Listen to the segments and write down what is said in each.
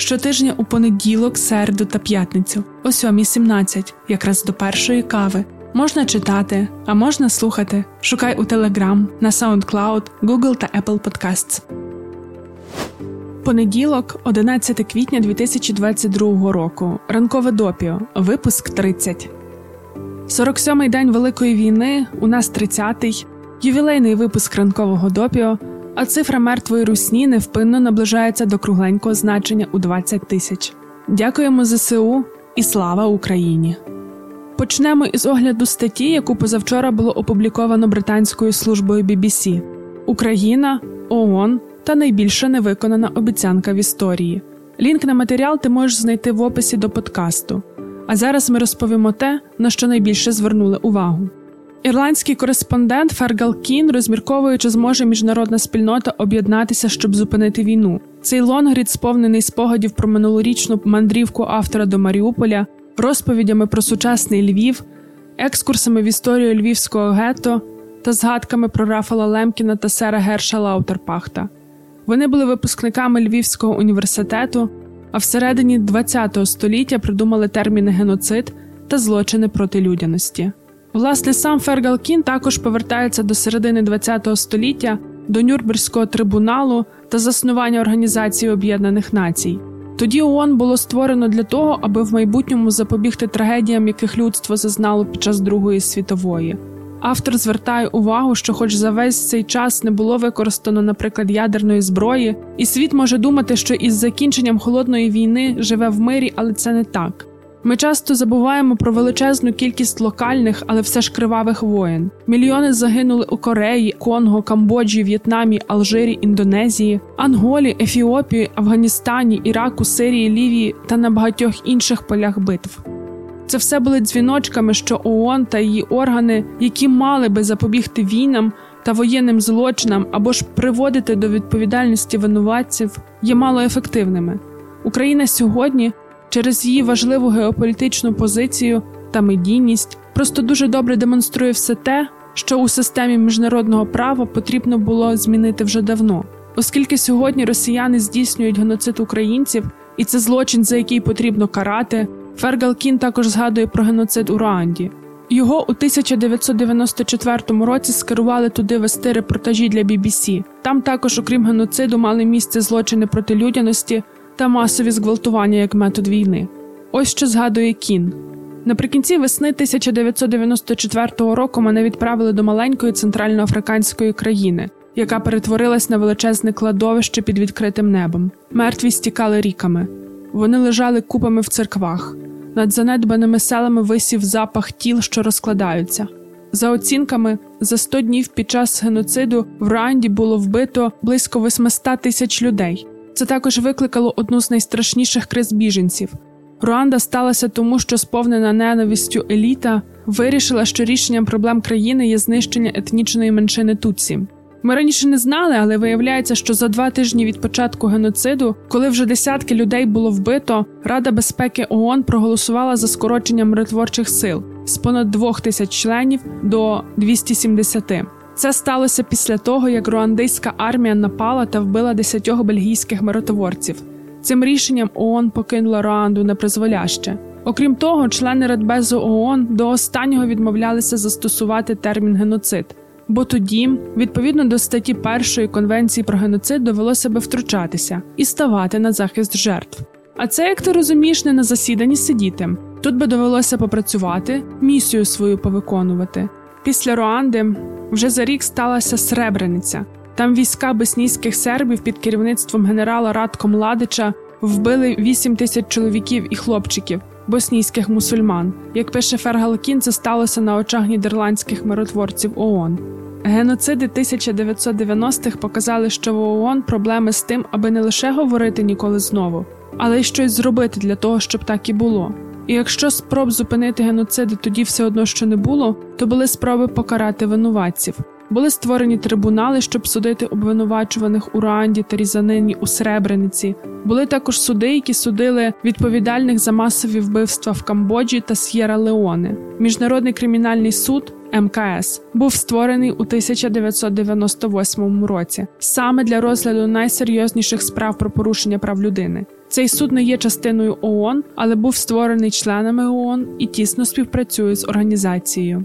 Щотижня у понеділок, середу та п'ятницю о 7.17, якраз до першої кави. Можна читати, а можна слухати. Шукай у Telegram, на SoundCloud, Google та Apple Podcasts. Понеділок, 11 квітня 2022 року. Ранкове допіо. Випуск 30. 47-й день Великої війни. У нас 30-й. Ювілейний випуск ранкового допіо. А цифра мертвої русні невпинно наближається до кругленького значення у 20 тисяч. Дякуємо ЗСУ і слава Україні! Почнемо із огляду статті, яку позавчора було опубліковано британською службою BBC. Україна, ООН та найбільша невиконана обіцянка в історії. Лінк на матеріал ти можеш знайти в описі до подкасту. А зараз ми розповімо те, на що найбільше звернули увагу. Ірландський кореспондент Фергал Кін розмірковує, чи зможе міжнародна спільнота об'єднатися, щоб зупинити війну. Цей лонгрід сповнений спогадів про минулорічну мандрівку автора до Маріуполя, розповідями про сучасний Львів, екскурсами в історію львівського гетто та згадками про Рафала Лемкіна та сера Герша Лаутерпахта. Вони були випускниками Львівського університету, а всередині ХХ століття придумали терміни геноцид та злочини проти людяності. Власне, сам Фергал Кін також повертається до середини ХХ століття, до Нюрнберзького трибуналу та заснування Організації Об'єднаних Націй. Тоді ООН було створено для того, аби в майбутньому запобігти трагедіям, яких людство зазнало під час Другої світової. Автор звертає увагу, що, хоч за весь цей час не було використано, наприклад, ядерної зброї, і світ може думати, що із закінченням холодної війни живе в мирі, але це не так. Ми часто забуваємо про величезну кількість локальних, але все ж кривавих воєн. Мільйони загинули у Кореї, Конго, Камбоджі, В'єтнамі, Алжирі, Індонезії, Анголі, Ефіопії, Афганістані, Іраку, Сирії, Лівії та на багатьох інших полях битв. Це все були дзвіночками, що ООН та її органи, які мали би запобігти війнам та воєнним злочинам або ж приводити до відповідальності винуватців, є малоефективними. Україна сьогодні через її важливу геополітичну позицію та медійність просто дуже добре демонструє все те, що у системі міжнародного права потрібно було змінити вже давно, оскільки сьогодні росіяни здійснюють геноцид українців, і це злочин, за який потрібно карати. Фергал Кін також згадує про геноцид у Руанді. Його у 1994 році скерували туди вести репортажі для BBC. Там також, окрім геноциду, мали місце злочини проти людяності, та масові зґвалтування як метод війни. Ось що згадує кін. Наприкінці весни 1994 року мене відправили до маленької центральноафриканської країни, яка перетворилась на величезне кладовище під відкритим небом. Мертві стікали ріками. Вони лежали купами в церквах. Над занедбаними селами висів запах тіл, що розкладаються. За оцінками, за 100 днів під час геноциду в Руанді було вбито близько 800 тисяч людей. Це також викликало одну з найстрашніших криз біженців. Руанда сталася тому, що сповнена ненавистю еліта вирішила, що рішенням проблем країни є знищення етнічної меншини Тутсі. Ми раніше не знали, але виявляється, що за два тижні від початку геноциду, коли вже десятки людей було вбито, Рада безпеки ООН проголосувала за скорочення миротворчих сил з понад двох тисяч членів до 270. Це сталося після того, як руандийська армія напала та вбила десятьох бельгійських миротворців. Цим рішенням ООН покинула Руанду непризволяще. Окрім того, члени Радбезу ООН до останнього відмовлялися застосувати термін геноцид, бо тоді, відповідно до статті першої конвенції про геноцид, довелося би втручатися і ставати на захист жертв. А це, як ти розумієш, не на засіданні сидіти. Тут би довелося попрацювати, місію свою повиконувати. Після Руанди вже за рік сталася Сребрениця. Там війська боснійських сербів під керівництвом генерала Радко Младича вбили 8 тисяч чоловіків і хлопчиків, боснійських мусульман. Як пише Фергалкін, це сталося на очах нідерландських миротворців ООН. Геноциди 1990-х показали, що в ООН проблеми з тим, аби не лише говорити ніколи знову, але й щось зробити для того, щоб так і було. І якщо спроб зупинити геноциди тоді все одно що не було, то були спроби покарати винуватців. Були створені трибунали, щоб судити обвинувачуваних у Руанді та різанині у Сребрениці. Були також суди, які судили відповідальних за масові вбивства в Камбоджі та С'єра Леоне. Міжнародний кримінальний суд МКС був створений у 1998 році саме для розгляду найсерйозніших справ про порушення прав людини. Цей суд не є частиною ООН, але був створений членами ООН і тісно співпрацює з організацією.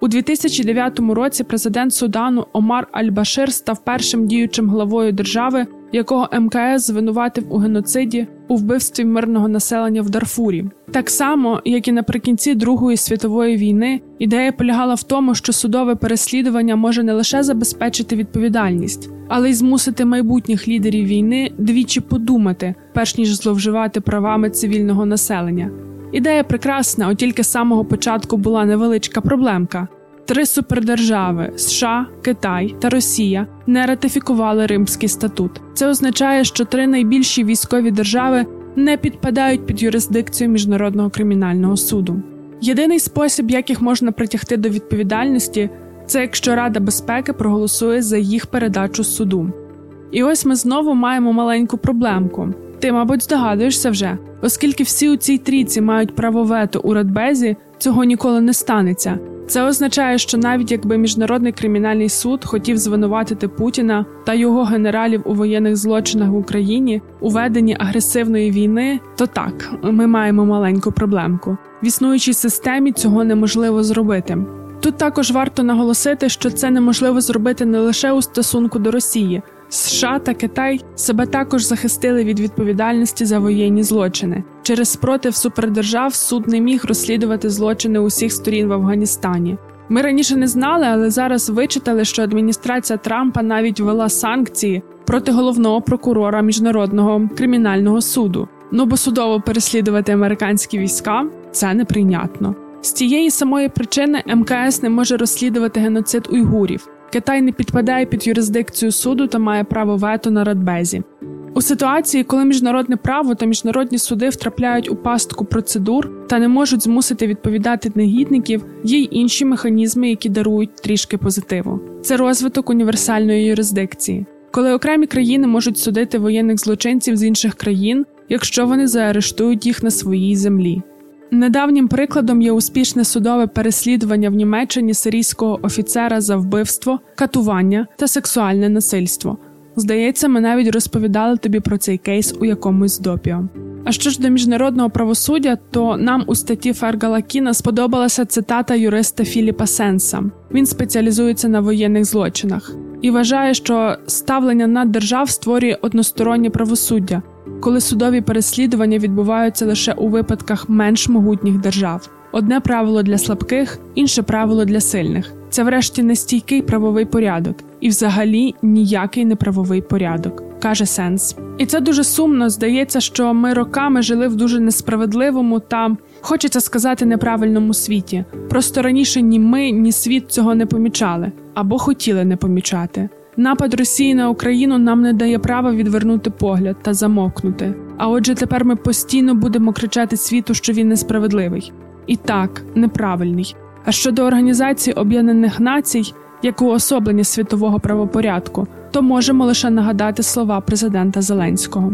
У 2009 році президент Судану Омар Аль-Башир став першим діючим главою держави, якого МКС звинуватив у геноциді у вбивстві мирного населення в Дарфурі. Так само, як і наприкінці Другої світової війни, ідея полягала в тому, що судове переслідування може не лише забезпечити відповідальність, але й змусити майбутніх лідерів війни двічі подумати, перш ніж зловживати правами цивільного населення. Ідея прекрасна, от тільки з самого початку була невеличка проблемка. Три супердержави США, Китай та Росія не ратифікували Римський статут. Це означає, що три найбільші військові держави не підпадають під юрисдикцію міжнародного кримінального суду. Єдиний спосіб, як їх можна притягти до відповідальності, це якщо Рада безпеки проголосує за їх передачу суду. І ось ми знову маємо маленьку проблемку. Ти, мабуть, здогадуєшся вже, оскільки всі у цій трійці мають право вето у Радбезі, цього ніколи не станеться. Це означає, що навіть якби міжнародний кримінальний суд хотів звинуватити Путіна та його генералів у воєнних злочинах в Україні у веденні агресивної війни, то так ми маємо маленьку проблемку. В існуючій системі цього неможливо зробити. Тут також варто наголосити, що це неможливо зробити не лише у стосунку до Росії. США та Китай себе також захистили від відповідальності за воєнні злочини. Через спротив супердержав суд не міг розслідувати злочини усіх сторін в Афганістані. Ми раніше не знали, але зараз вичитали, що адміністрація Трампа навіть ввела санкції проти головного прокурора міжнародного кримінального суду. Ну бо судово переслідувати американські війська це неприйнятно. З цієї самої причини МКС не може розслідувати геноцид уйгурів. Китай не підпадає під юрисдикцію суду та має право вето на Радбезі. У ситуації, коли міжнародне право та міжнародні суди втрапляють у пастку процедур та не можуть змусити відповідати негідників, є й інші механізми, які дарують трішки позитиву. Це розвиток універсальної юрисдикції, коли окремі країни можуть судити воєнних злочинців з інших країн, якщо вони заарештують їх на своїй землі. Недавнім прикладом є успішне судове переслідування в Німеччині сирійського офіцера за вбивство, катування та сексуальне насильство. Здається, ми навіть розповідали тобі про цей кейс у якомусь допіо. А що ж до міжнародного правосуддя, то нам у статті Фергала Кіна сподобалася цитата юриста Філіпа Сенса. Він спеціалізується на воєнних злочинах і вважає, що ставлення наддержав створює одностороннє правосуддя, коли судові переслідування відбуваються лише у випадках менш могутніх держав. Одне правило для слабких, інше правило для сильних. Це, врешті, нестійкий правовий порядок, і, взагалі, ніякий неправовий порядок, каже Сенс. І це дуже сумно. Здається, що ми роками жили в дуже несправедливому та хочеться сказати неправильному світі. Просто раніше ні ми, ні світ цього не помічали або хотіли не помічати. Напад Росії на Україну нам не дає права відвернути погляд та замовкнути. А отже, тепер ми постійно будемо кричати світу, що він несправедливий. І так, неправильний. А щодо Організації Об'єднаних Націй, як уособлення світового правопорядку, то можемо лише нагадати слова президента Зеленського.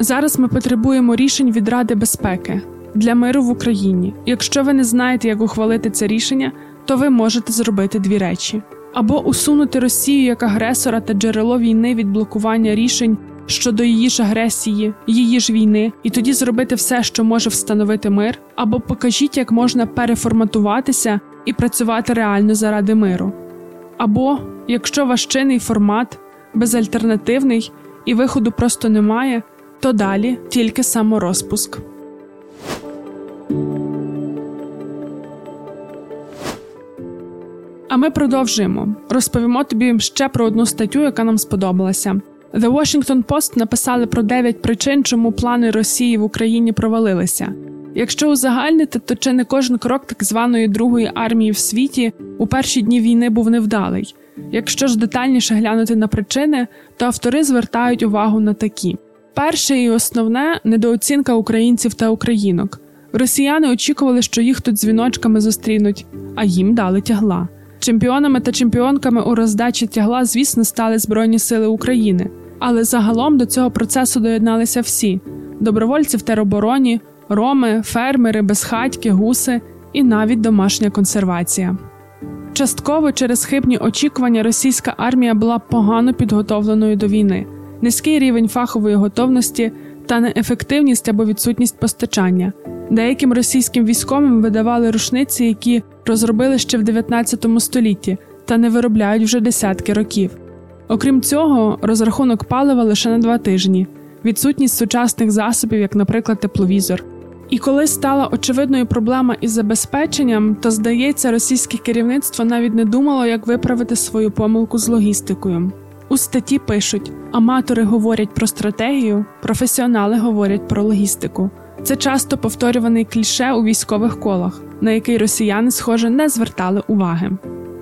Зараз ми потребуємо рішень від Ради безпеки для миру в Україні. Якщо ви не знаєте, як ухвалити це рішення, то ви можете зробити дві речі або усунути Росію як агресора та джерело війни від блокування рішень щодо її ж агресії, її ж війни, і тоді зробити все, що може встановити мир, або покажіть, як можна переформатуватися і працювати реально заради миру. Або якщо ваш чинний формат безальтернативний і виходу просто немає, то далі тільки саморозпуск. Ми продовжуємо. Розповімо тобі ще про одну статтю, яка нам сподобалася. The Washington Post написали про 9 причин, чому плани Росії в Україні провалилися. Якщо узагальнити, то чи не кожен крок так званої другої армії в світі у перші дні війни був невдалий. Якщо ж детальніше глянути на причини, то автори звертають увагу на такі: перше і основне недооцінка українців та українок. Росіяни очікували, що їх тут дзвіночками зустрінуть, а їм дали тягла. Чемпіонами та чемпіонками у роздачі тягла, звісно, стали Збройні Сили України, але загалом до цього процесу доєдналися всі: добровольці в теробороні, роми, фермери, безхатьки, гуси і навіть домашня консервація. Частково через хибні очікування російська армія була погано підготовленою до війни, низький рівень фахової готовності та неефективність або відсутність постачання. Деяким російським військовим видавали рушниці, які розробили ще в 19 столітті та не виробляють вже десятки років. Окрім цього, розрахунок палива лише на два тижні, відсутність сучасних засобів, як, наприклад, тепловізор. І коли стала очевидною проблема із забезпеченням, то здається, російське керівництво навіть не думало, як виправити свою помилку з логістикою. У статті пишуть: аматори говорять про стратегію, професіонали говорять про логістику. Це часто повторюваний кліше у військових колах, на який росіяни, схоже, не звертали уваги.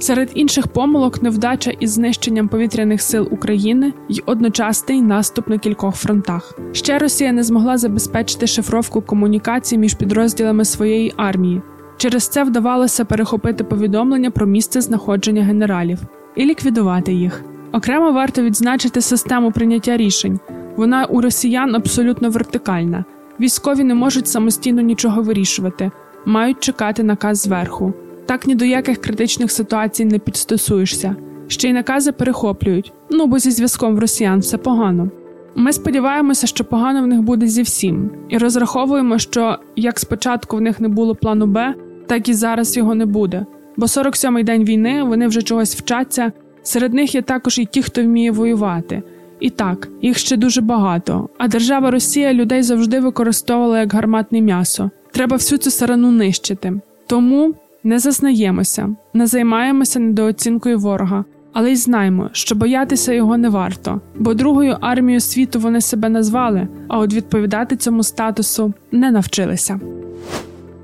Серед інших помилок невдача із знищенням повітряних сил України й одночасний наступ на кількох фронтах. Ще Росія не змогла забезпечити шифровку комунікацій між підрозділами своєї армії. Через це вдавалося перехопити повідомлення про місце знаходження генералів і ліквідувати їх. Окремо варто відзначити систему прийняття рішень. Вона у росіян абсолютно вертикальна. Військові не можуть самостійно нічого вирішувати, мають чекати наказ зверху. Так ні до яких критичних ситуацій не підстосуєшся. Ще й накази перехоплюють. Ну бо зі зв'язком в росіян все погано. Ми сподіваємося, що погано в них буде зі всім, і розраховуємо, що як спочатку в них не було плану Б, так і зараз його не буде. Бо 47-й день війни вони вже чогось вчаться. Серед них є також і ті, хто вміє воювати. І так, їх ще дуже багато. А держава Росія людей завжди використовувала як гарматне м'ясо. Треба всю цю сарану нищити. Тому не зазнаємося, не займаємося недооцінкою ворога, але й знаємо, що боятися його не варто, бо другою армією світу вони себе назвали, а от відповідати цьому статусу не навчилися.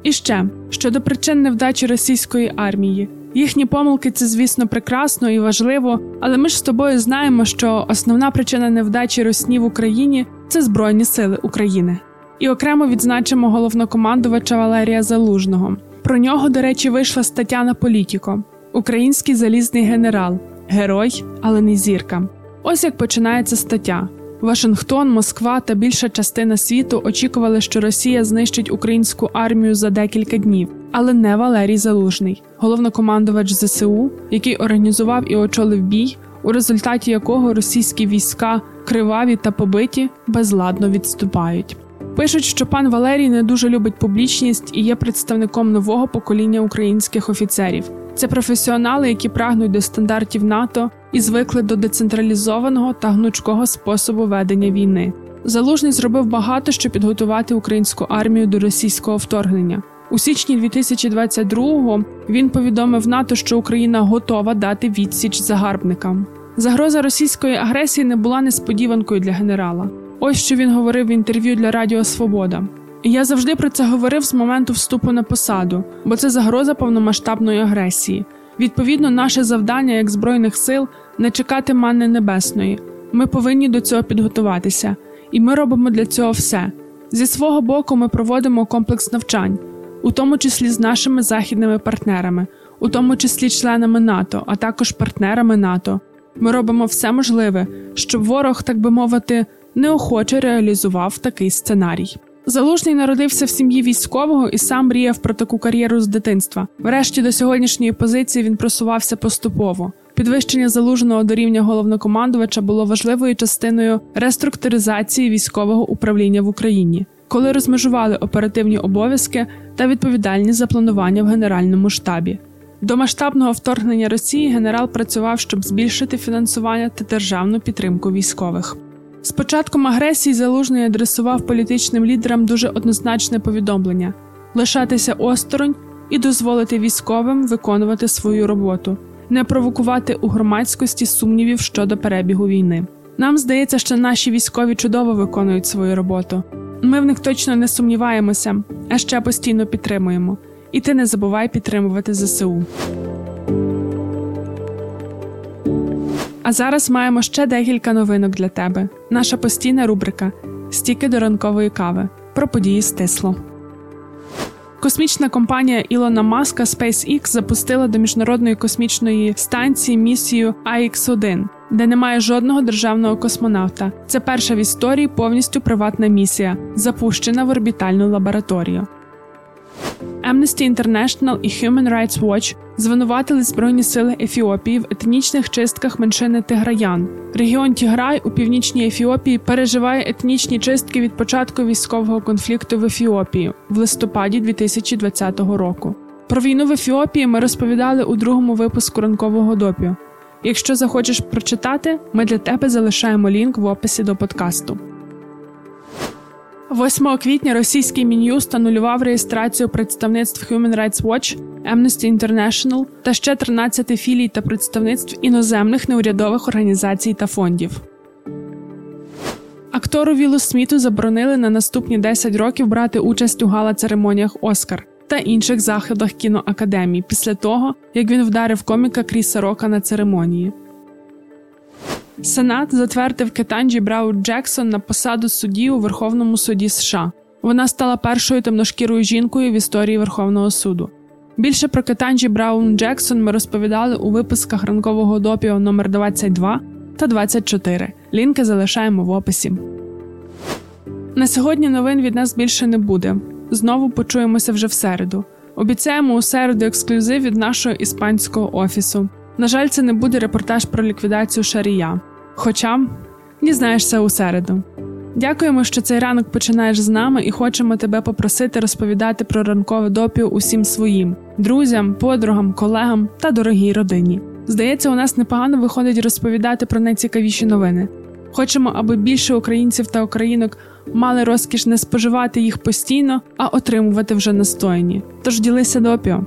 І ще щодо причин невдачі російської армії. Їхні помилки це, звісно, прекрасно і важливо, але ми ж з тобою знаємо, що основна причина невдачі Росні в Україні це Збройні Сили України. І окремо відзначимо головнокомандувача Валерія Залужного. Про нього, до речі, вийшла стаття на Політіко: Український залізний генерал, герой, але не зірка. Ось як починається стаття. Вашингтон, Москва та більша частина світу очікували, що Росія знищить українську армію за декілька днів, але не Валерій Залужний, головнокомандувач ЗСУ, який організував і очолив бій, у результаті якого російські війська криваві та побиті безладно відступають. Пишуть, що пан Валерій не дуже любить публічність і є представником нового покоління українських офіцерів. Це професіонали, які прагнуть до стандартів НАТО і звикли до децентралізованого та гнучкого способу ведення війни. Залужний зробив багато, щоб підготувати українську армію до російського вторгнення. У січні 2022-го він повідомив НАТО, що Україна готова дати відсіч загарбникам. Загроза російської агресії не була несподіванкою для генерала. Ось що він говорив в інтерв'ю для Радіо Свобода. І я завжди про це говорив з моменту вступу на посаду, бо це загроза повномасштабної агресії. Відповідно, наше завдання як збройних сил не чекати манни небесної. Ми повинні до цього підготуватися, і ми робимо для цього все. Зі свого боку, ми проводимо комплекс навчань, у тому числі з нашими західними партнерами, у тому числі членами НАТО, а також партнерами НАТО. Ми робимо все можливе, щоб ворог, так би мовити, неохоче реалізував такий сценарій. Залужний народився в сім'ї військового і сам мріяв про таку кар'єру з дитинства. Врешті до сьогоднішньої позиції він просувався поступово. Підвищення залуженого до рівня головнокомандувача було важливою частиною реструктуризації військового управління в Україні, коли розмежували оперативні обов'язки та відповідальність за планування в генеральному штабі. До масштабного вторгнення Росії генерал працював, щоб збільшити фінансування та державну підтримку військових. З початком агресії залужний адресував політичним лідерам дуже однозначне повідомлення: лишатися осторонь і дозволити військовим виконувати свою роботу. не провокувати у громадськості сумнівів щодо перебігу війни. Нам здається, що наші військові чудово виконують свою роботу. Ми в них точно не сумніваємося, а ще постійно підтримуємо. І ти не забувай підтримувати ЗСУ. А зараз маємо ще декілька новинок для тебе. Наша постійна рубрика Стіки до ранкової кави про події стисло. Космічна компанія Ілона Маска SpaceX запустила до міжнародної космічної станції місію AX-1, де немає жодного державного космонавта. Це перша в історії повністю приватна місія, запущена в орбітальну лабораторію. Amnesty International і Human Rights Watch звинуватили Збройні сили Ефіопії в етнічних чистках меншини Тиграян. Регіон Тіграй у північній Ефіопії переживає етнічні чистки від початку військового конфлікту в Ефіопії в листопаді 2020 року. Про війну в Ефіопії ми розповідали у другому випуску ранкового допіо. Якщо захочеш прочитати, ми для тебе залишаємо лінк в описі до подкасту. 8 квітня російський мін'юст анулював реєстрацію представництв Human Rights Watch, Amnesty International та ще 13 філій та представництв іноземних неурядових організацій та фондів. Актору Вілу Сміту заборонили на наступні 10 років брати участь у гала-церемоніях Оскар та інших заходах кіноакадемії після того, як він вдарив коміка Кріса Рока на церемонії. Сенат затвердив Кетанджі Браун Джексон на посаду судді у Верховному суді США. Вона стала першою темношкірою жінкою в історії Верховного суду. Більше про Кетанджі Браун Джексон ми розповідали у випусках ранкового допіо номер 22 та 24. Лінки залишаємо в описі. На сьогодні новин від нас більше не буде. Знову почуємося вже в середу. Обіцяємо у середу ексклюзив від нашого іспанського офісу. На жаль, це не буде репортаж про ліквідацію шарія. Хоча дізнаєшся у середу. Дякуємо, що цей ранок починаєш з нами і хочемо тебе попросити розповідати про ранкове допіо усім своїм друзям, подругам, колегам та дорогій родині. Здається, у нас непогано виходить розповідати про найцікавіші новини. Хочемо, аби більше українців та українок мали розкіш не споживати їх постійно, а отримувати вже настояні. Тож ділися допіо.